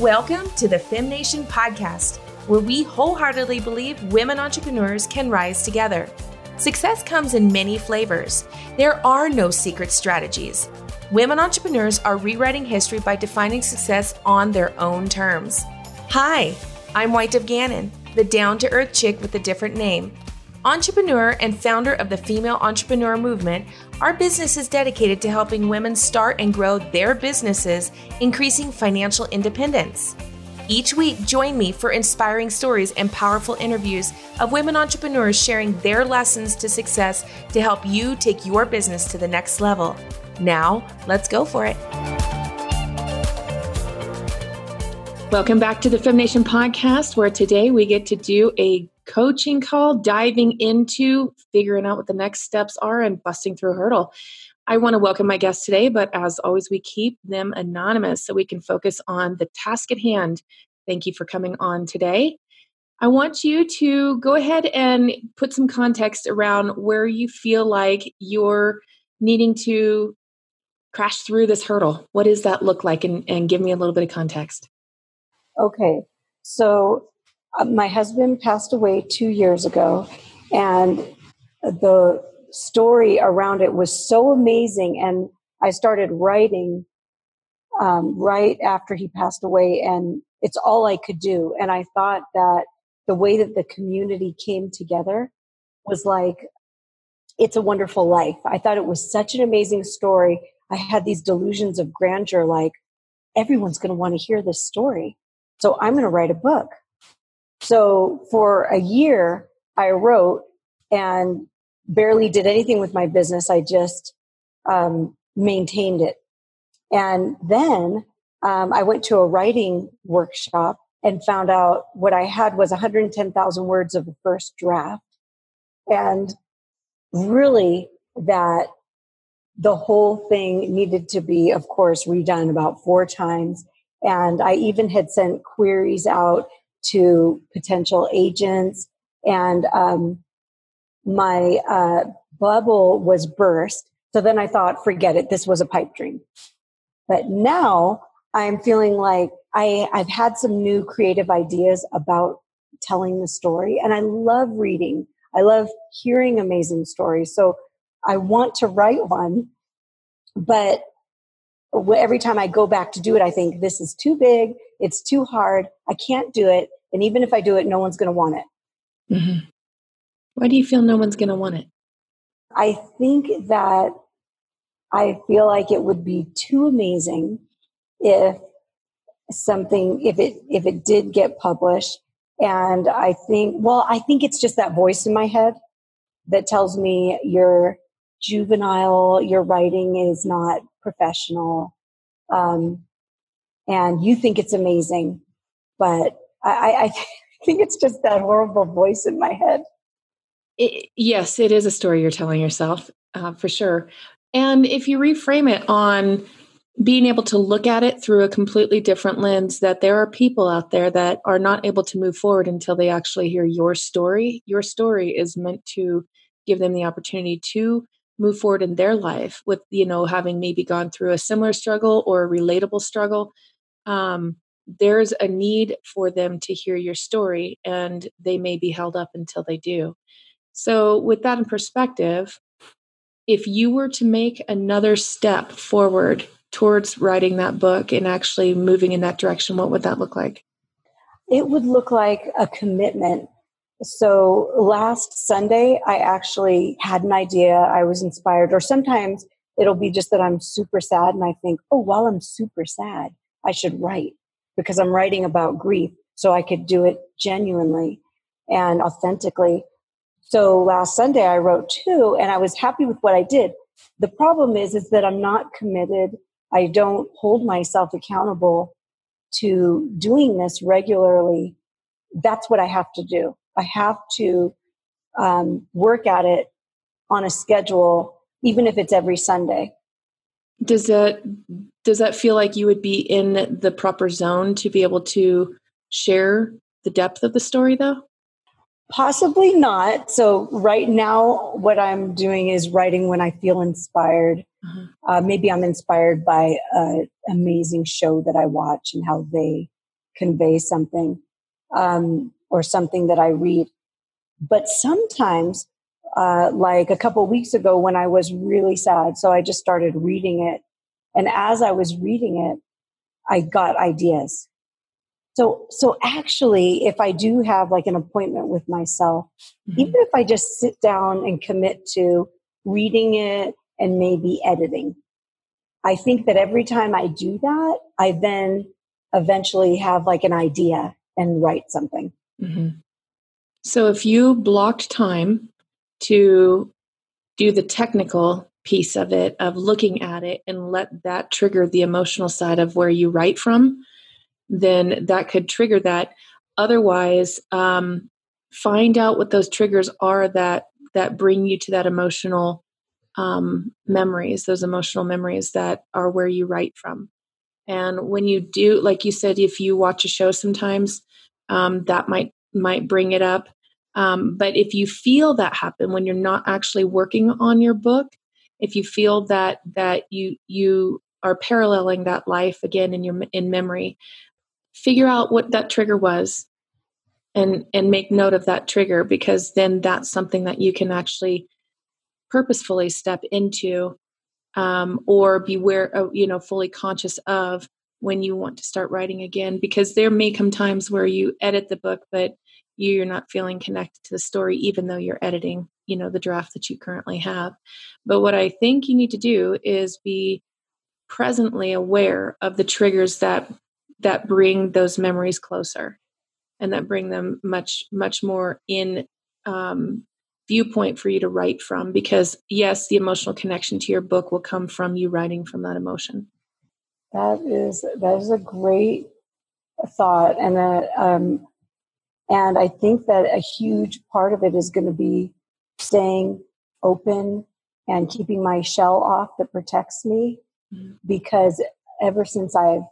Welcome to the FemNation podcast, where we wholeheartedly believe women entrepreneurs can rise together. Success comes in many flavors. There are no secret strategies. Women entrepreneurs are rewriting history by defining success on their own terms. Hi, I'm Whitedove Gannon, the down to earth chick with a different name. Entrepreneur and founder of the Female Entrepreneur Movement, our business is dedicated to helping women start and grow their businesses, increasing financial independence. Each week, join me for inspiring stories and powerful interviews of women entrepreneurs sharing their lessons to success to help you take your business to the next level. Now, let's go for it. Welcome back to the FemNation podcast, where today we get to do a coaching call, diving into figuring out what the next steps are and busting through a hurdle. I want to welcome my guests today, but as always, we keep them anonymous so we can focus on the task at hand. Thank you for coming on today. I want you to go ahead and put some context around where you feel like you're needing to crash through this hurdle. What does that look like? And, and give me a little bit of context. Okay. So my husband passed away two years ago, and the story around it was so amazing. And I started writing um, right after he passed away, and it's all I could do. And I thought that the way that the community came together was like, it's a wonderful life. I thought it was such an amazing story. I had these delusions of grandeur, like, everyone's going to want to hear this story. So I'm going to write a book. So for a year, I wrote and barely did anything with my business. I just um, maintained it. And then um, I went to a writing workshop and found out what I had was 110,000 words of the first draft. And really, that the whole thing needed to be, of course, redone about four times. And I even had sent queries out to potential agents. And um, my uh, bubble was burst. So then I thought, forget it, this was a pipe dream. But now I'm feeling like I, I've had some new creative ideas about telling the story. And I love reading, I love hearing amazing stories. So I want to write one. But every time I go back to do it, I think this is too big, it's too hard, I can't do it. And even if I do it, no one's going to want it. Mm-hmm. Why do you feel no one's going to want it? I think that I feel like it would be too amazing if something if it if it did get published and I think well I think it's just that voice in my head that tells me you're juvenile your writing is not professional um, and you think it's amazing but I, I think it's just that horrible voice in my head. It, yes, it is a story you're telling yourself uh, for sure. And if you reframe it on being able to look at it through a completely different lens, that there are people out there that are not able to move forward until they actually hear your story. Your story is meant to give them the opportunity to move forward in their life with, you know, having maybe gone through a similar struggle or a relatable struggle. Um, there's a need for them to hear your story and they may be held up until they do. So, with that in perspective, if you were to make another step forward towards writing that book and actually moving in that direction, what would that look like? It would look like a commitment. So, last Sunday, I actually had an idea. I was inspired, or sometimes it'll be just that I'm super sad and I think, oh, while I'm super sad, I should write because I'm writing about grief. So I could do it genuinely and authentically. So last Sunday I wrote two and I was happy with what I did. The problem is, is that I'm not committed. I don't hold myself accountable to doing this regularly. That's what I have to do. I have to um, work at it on a schedule, even if it's every Sunday. Does that does that feel like you would be in the proper zone to be able to share the depth of the story though? Possibly not. So right now, what I'm doing is writing when I feel inspired. Uh-huh. Uh, maybe I'm inspired by an amazing show that I watch and how they convey something um, or something that I read. But sometimes, uh, like a couple weeks ago when I was really sad, so I just started reading it. And as I was reading it, I got ideas. So, so actually, if I do have like an appointment with myself, mm-hmm. even if I just sit down and commit to reading it and maybe editing, I think that every time I do that, I then eventually have like an idea and write something. Mm-hmm. So if you blocked time to do the technical piece of it, of looking at it, and let that trigger the emotional side of where you write from, then that could trigger that. Otherwise, um, find out what those triggers are that that bring you to that emotional um, memories, those emotional memories that are where you write from. And when you do, like you said, if you watch a show sometimes, um, that might might bring it up. Um, but if you feel that happen when you're not actually working on your book, if you feel that that you you are paralleling that life again in your in memory, figure out what that trigger was, and and make note of that trigger because then that's something that you can actually purposefully step into um, or beware of, you know, fully conscious of when you want to start writing again. Because there may come times where you edit the book, but you're not feeling connected to the story, even though you're editing, you know, the draft that you currently have. But what I think you need to do is be presently aware of the triggers that that bring those memories closer and that bring them much much more in um, viewpoint for you to write from because yes the emotional connection to your book will come from you writing from that emotion that is that is a great thought and that um and i think that a huge part of it is going to be staying open and keeping my shell off that protects me mm-hmm. because ever since i've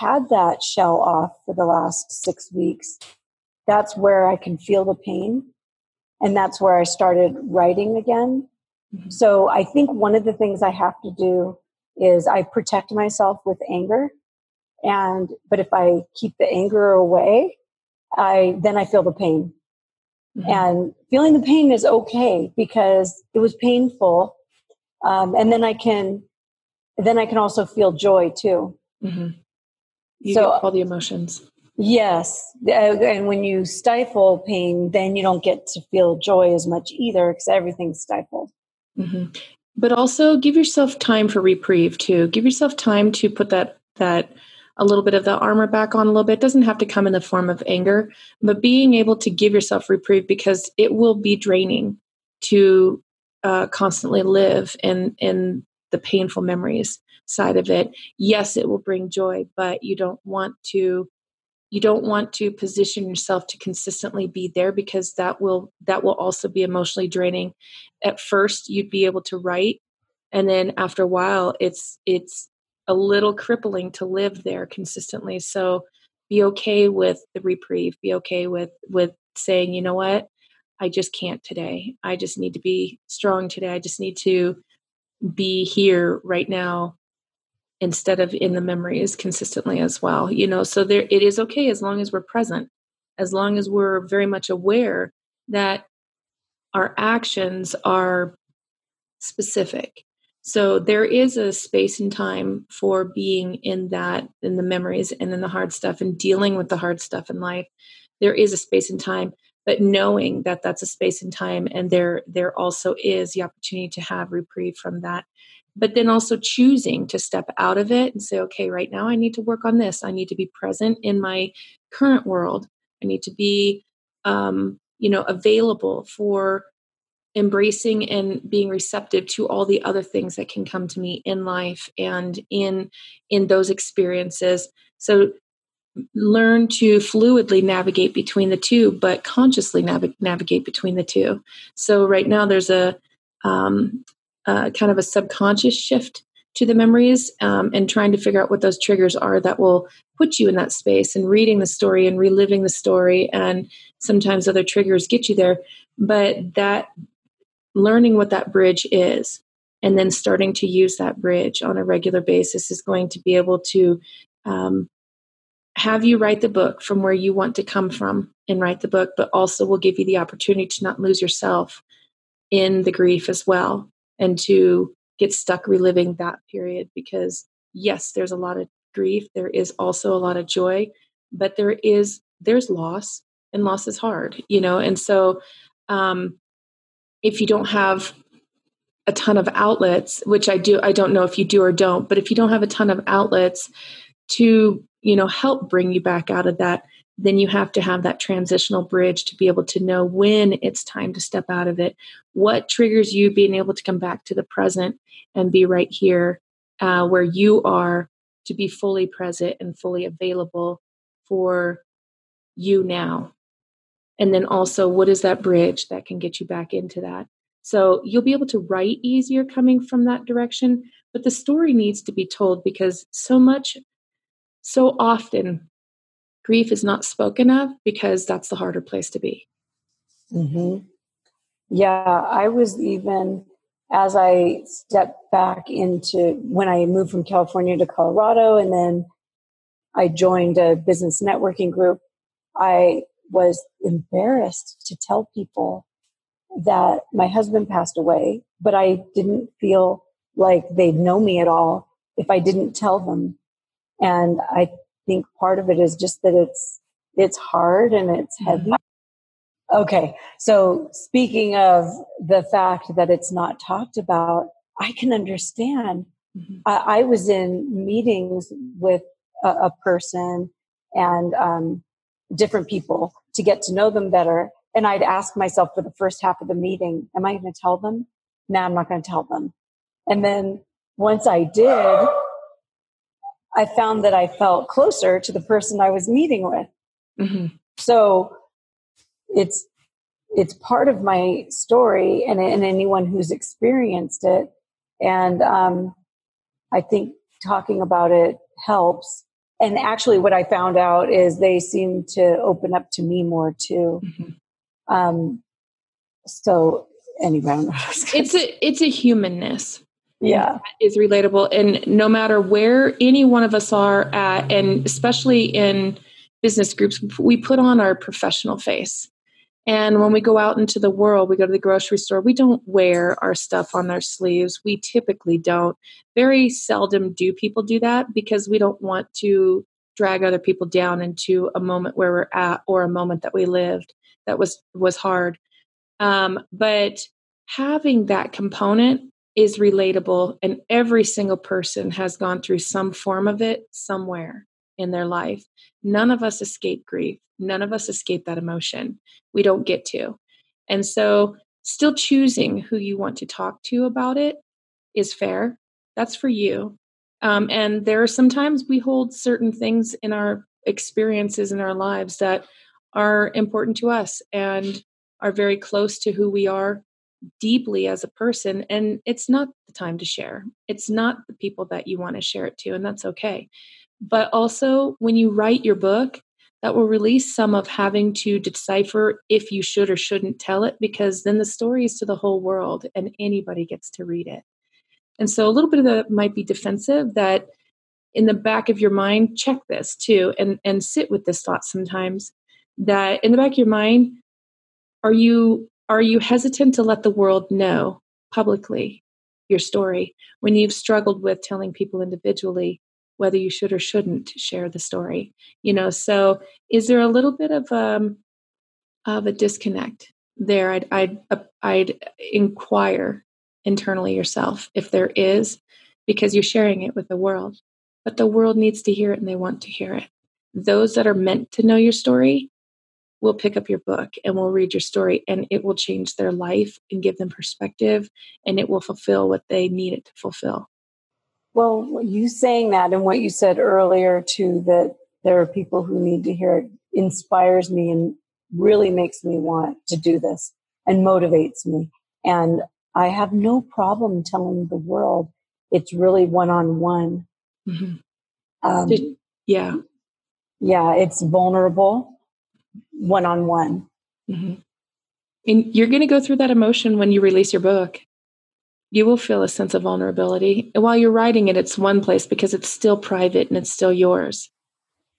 had that shell off for the last six weeks that's where i can feel the pain and that's where I started writing again. Mm-hmm. So I think one of the things I have to do is I protect myself with anger. And, but if I keep the anger away, I, then I feel the pain. Mm-hmm. And feeling the pain is okay because it was painful. Um, and then I can, then I can also feel joy too. Mm-hmm. You so, all the emotions. Yes. Uh, and when you stifle pain, then you don't get to feel joy as much either because everything's stifled. Mm-hmm. But also give yourself time for reprieve too. Give yourself time to put that, that, a little bit of the armor back on a little bit. It doesn't have to come in the form of anger, but being able to give yourself reprieve because it will be draining to uh, constantly live in in the painful memories side of it. Yes, it will bring joy, but you don't want to you don't want to position yourself to consistently be there because that will that will also be emotionally draining at first you'd be able to write and then after a while it's it's a little crippling to live there consistently. So be okay with the reprieve be okay with with saying you know what? I just can't today. I just need to be strong today. I just need to be here right now instead of in the memories consistently as well you know? So there it is okay as long as we're present as long as we're very much aware that our actions are specific so there is a space and time for being in that in the memories and in the hard stuff and dealing with the hard stuff in life there is a space and time but knowing that that's a space and time and there there also is the opportunity to have reprieve from that but then also choosing to step out of it and say, okay, right now I need to work on this. I need to be present in my current world. I need to be, um, you know, available for embracing and being receptive to all the other things that can come to me in life and in in those experiences. So learn to fluidly navigate between the two, but consciously nav- navigate between the two. So right now there's a um, uh, kind of a subconscious shift to the memories um, and trying to figure out what those triggers are that will put you in that space and reading the story and reliving the story and sometimes other triggers get you there but that learning what that bridge is and then starting to use that bridge on a regular basis is going to be able to um, have you write the book from where you want to come from and write the book, but also will give you the opportunity to not lose yourself in the grief as well and to get stuck reliving that period because yes there's a lot of grief. There is also a lot of joy but there is there's loss and loss is hard you know and so um if you don't have a ton of outlets which i do i don't know if you do or don't but if you don't have a ton of outlets to you know help bring you back out of that then you have to have that transitional bridge to be able to know when it's time to step out of it what triggers you being able to come back to the present and be right here uh, where you are to be fully present and fully available for you now and then also what is that bridge that can get you back into that so you'll be able to write easier coming from that direction but the story needs to be told because so much so often grief is not spoken of because that's the harder place to be. Mm-hmm. Yeah, I was even as I stepped back into when I moved from California to Colorado and then I joined a business networking group, I was embarrassed to tell people that my husband passed away, but I didn't feel like they'd know me at all if I didn't tell them. And I think part of it is just that it's it's hard and it's mm-hmm. heavy. Okay, so speaking of the fact that it's not talked about, I can understand. Mm-hmm. I, I, was in meetings with a, a person and um, different people to get to know them better. And I'd ask myself for the first half of the meeting, Am I going to tell them? No, I'm not going to tell them. And then once I did, I found that I felt closer to the person I was meeting with. Mm-hmm. So it's it's part of my story and, and anyone who's experienced it. And um, I think talking about it helps. And actually, what I found out is they seem to open up to me more too. Mm-hmm. Um, so anyway, it's a it's a humanness yeah is relatable and no matter where any one of us are at and especially in business groups we put on our professional face and when we go out into the world we go to the grocery store we don't wear our stuff on our sleeves. We typically don't. Very seldom do people do that because we don't want to drag other people down into a moment where we're at or a moment that we lived that was was hard. Um, but having that component is relatable and every single person has gone through some form of it somewhere in their life. None of us escape grief. None of us escape that emotion. We don't get to. And so, still choosing who you want to talk to about it is fair. That's for you. Um, and there are sometimes we hold certain things in our experiences in our lives that are important to us and are very close to who we are deeply as a person and it's not the time to share it's not the people that you want to share it to and that's okay but also when you write your book that will release some of having to decipher if you should or shouldn't tell it because then the story is to the whole world and anybody gets to read it. And so a little bit of that might be defensive that in the back of your mind check this too and and sit with this thought sometimes that in the back of your mind are you are you hesitant to let the world know publicly your story when you've struggled with telling people individually whether you should or shouldn't share the story? You know, so is there a little bit of um of a disconnect there? I'd I'd uh, I'd inquire internally yourself if there is because you're sharing it with the world. But the world needs to hear it and they want to hear it. Those that are meant to know your story will pick up your book and will read your story and it will change their life and give them perspective and it will fulfill what they need it to fulfill. Well, you saying that and what you said earlier too, that there are people who need to hear it inspires me and really makes me want to do this and motivates me. And I have no problem telling the world it's really one on one. Yeah. Yeah, it's vulnerable one on one. And you're going to go through that emotion when you release your book. You will feel a sense of vulnerability. And while you're writing it, it's one place because it's still private and it's still yours.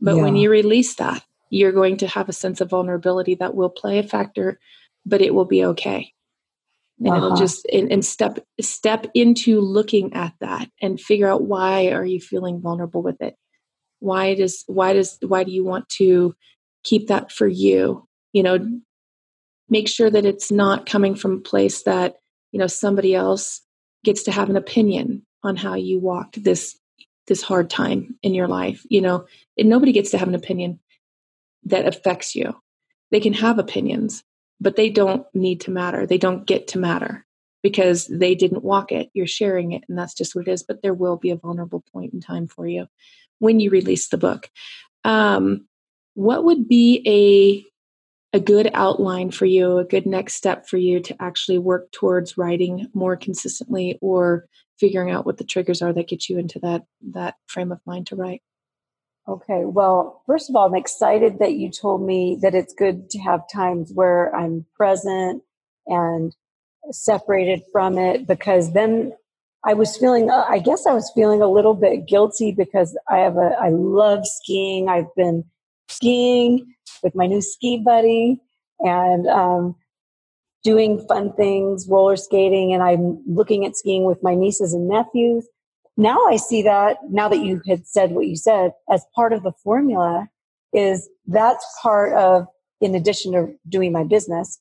But yeah. when you release that, you're going to have a sense of vulnerability that will play a factor, but it will be okay. And uh-huh. it'll just and, and step step into looking at that and figure out why are you feeling vulnerable with it? Why does why does why do you want to keep that for you? You know, make sure that it's not coming from a place that, you know, somebody else gets to have an opinion on how you walked this this hard time in your life you know and nobody gets to have an opinion that affects you. They can have opinions but they don't need to matter. They don't get to matter because they didn't walk it. You're sharing it and that's just what it is but there will be a vulnerable point in time for you when you release the book. Um, what would be a good outline for you, a good next step for you to actually work towards writing more consistently or figuring out what the triggers are that get you into that that frame of mind to write? Okay. Well, first of all, I'm excited that you told me that it's good to have times where I'm present and separated from it because then I was feeling, I guess I was feeling a little bit guilty because I have a, I love skiing. I've been skiing with my new ski buddy and um, doing fun things, roller skating, and I'm looking at skiing with my nieces and nephews. Now I see that, now that you had said what you said, as part of the formula, is that's part of, in addition to doing my business,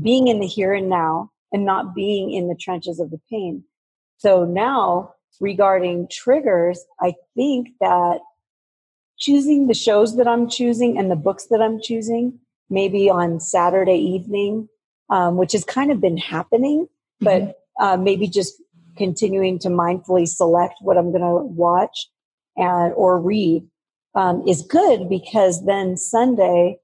being in the here and now and not being in the trenches of the pain. So now regarding triggers, I think that choosing the shows that I'm choosing and the books that I'm choosing, maybe on Saturday evening, um, which has kind of been happening, but mm-hmm. uh, maybe just continuing to mindfully select what I'm going to watch and or read um, is good because then Sunday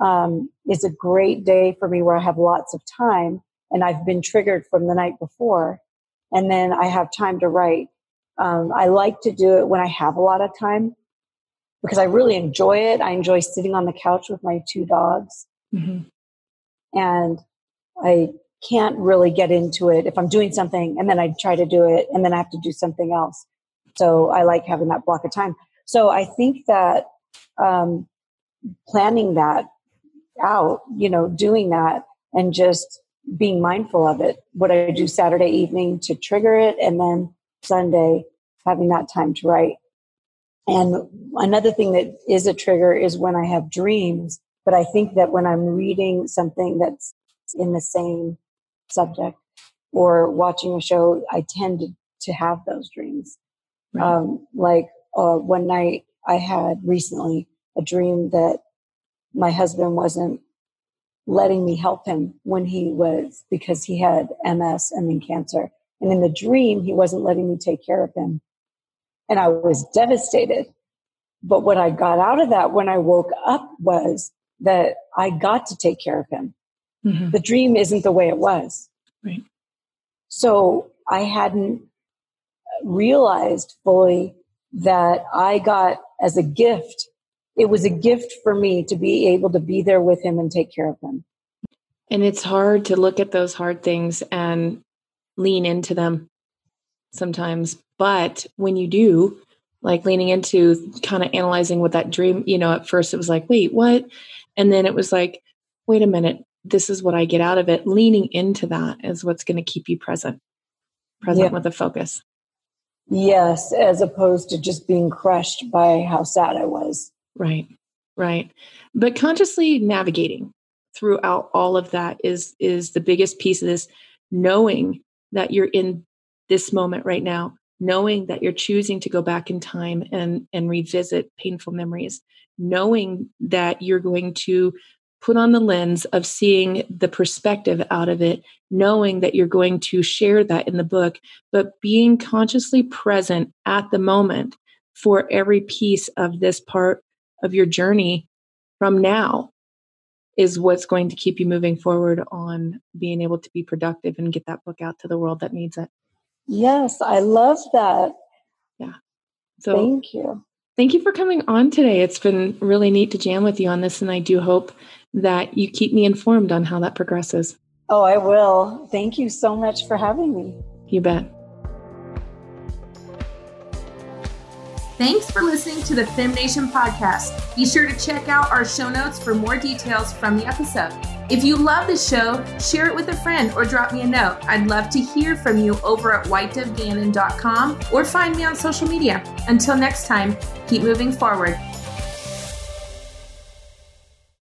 um, is a great day for me where I have lots of time and I've been triggered from the night before, and then I have time to write. Um, I like to do it when I have a lot of time because I really enjoy it. I enjoy sitting on the couch with my two dogs. Mm-hmm. And I can't really get into it if I'm doing something and then I try to do it and then I have to do something else. So I like having that block of time. So I think that um, planning that out, you know, doing that and just being mindful of it. What I do Saturday evening to trigger it and then Sunday having that time to write. And another thing that is a trigger is when I have dreams. But I think that when I'm reading something that's in the same subject or watching a show, I tend to, to have those dreams. Right. Um, like uh, one night I had recently a dream that my husband wasn't letting me help him when he was because he had MS and then cancer. And in the dream, he wasn't letting me take care of him and I was devastated. But what I got out of that when I woke up was that I got to take care of him. Mm-hmm. The dream isn't the way it was. Right. So I hadn't realized fully that I got as a gift. It was a gift for me to be able to be there with him and take care of him. And it's hard to look at those hard things and lean into them sometimes. But when you do, like leaning into kind of analyzing what that dream, you know, at first it was like, wait, what? And then it was like, wait a minute, this is what I get out of it. Leaning into that is what's going to keep you present, present yeah. with a focus. Yes, as opposed to just being crushed by how sad I was. Right, right. But consciously navigating throughout all of that is is the biggest piece of this knowing that you're in this moment right now knowing that you're choosing to go back in time and and revisit painful memories knowing that you're going to put on the lens of seeing the perspective out of it knowing that you're going to share that in the book but being consciously present at the moment for every piece of this part of your journey from now is what's going to keep you moving forward on being able to be productive and get that book out to the world that needs it Yes, I love that. Yeah. So thank you. Thank you for coming on today. It's been really neat to jam with you on this, and I do hope that you keep me informed on how that progresses. Oh, I will. Thank you so much for having me. You bet. Thanks for listening to the FemNation podcast. Be sure to check out our show notes for more details from the episode. If you love the show, share it with a friend or drop me a note. I'd love to hear from you over at whitedovegannon.com or find me on social media. Until next time, keep moving forward